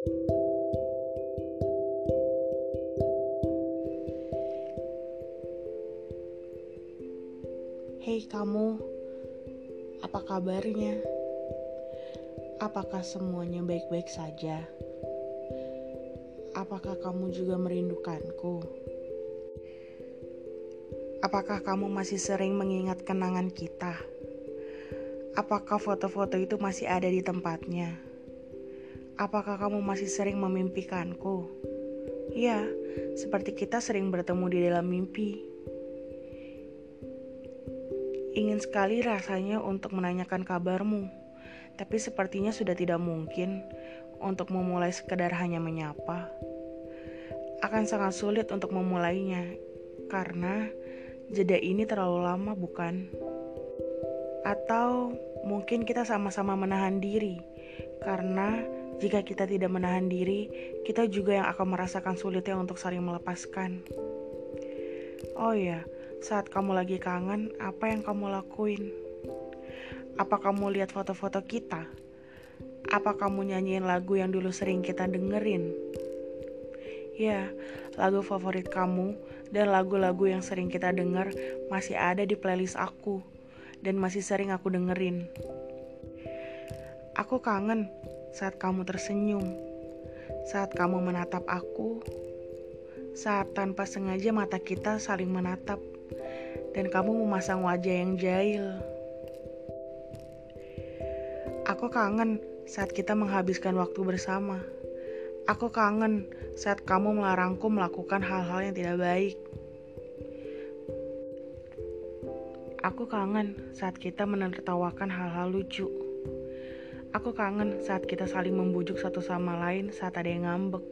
Hei kamu, apa kabarnya? Apakah semuanya baik-baik saja? Apakah kamu juga merindukanku? Apakah kamu masih sering mengingat kenangan kita? Apakah foto-foto itu masih ada di tempatnya? Apakah kamu masih sering memimpikanku? Ya, seperti kita sering bertemu di dalam mimpi. Ingin sekali rasanya untuk menanyakan kabarmu, tapi sepertinya sudah tidak mungkin untuk memulai sekedar hanya menyapa. Akan sangat sulit untuk memulainya, karena jeda ini terlalu lama bukan? Atau mungkin kita sama-sama menahan diri, karena jika kita tidak menahan diri, kita juga yang akan merasakan sulitnya untuk saling melepaskan. Oh iya, saat kamu lagi kangen, apa yang kamu lakuin? Apa kamu lihat foto-foto kita? Apa kamu nyanyiin lagu yang dulu sering kita dengerin? Ya, lagu favorit kamu dan lagu-lagu yang sering kita denger masih ada di playlist aku dan masih sering aku dengerin. Aku kangen saat kamu tersenyum, saat kamu menatap aku, saat tanpa sengaja mata kita saling menatap dan kamu memasang wajah yang jahil. Aku kangen saat kita menghabiskan waktu bersama. Aku kangen saat kamu melarangku melakukan hal-hal yang tidak baik. Aku kangen saat kita menertawakan hal-hal lucu. Aku kangen saat kita saling membujuk satu sama lain saat ada yang ngambek.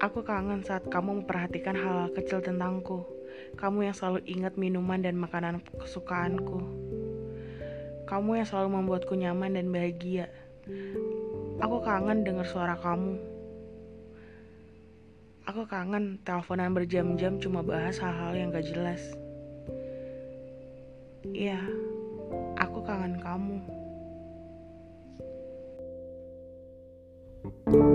Aku kangen saat kamu memperhatikan hal-hal kecil tentangku. Kamu yang selalu ingat minuman dan makanan kesukaanku. Kamu yang selalu membuatku nyaman dan bahagia. Aku kangen dengar suara kamu. Aku kangen teleponan berjam-jam cuma bahas hal-hal yang gak jelas. Iya, aku kangen kamu. Thank you.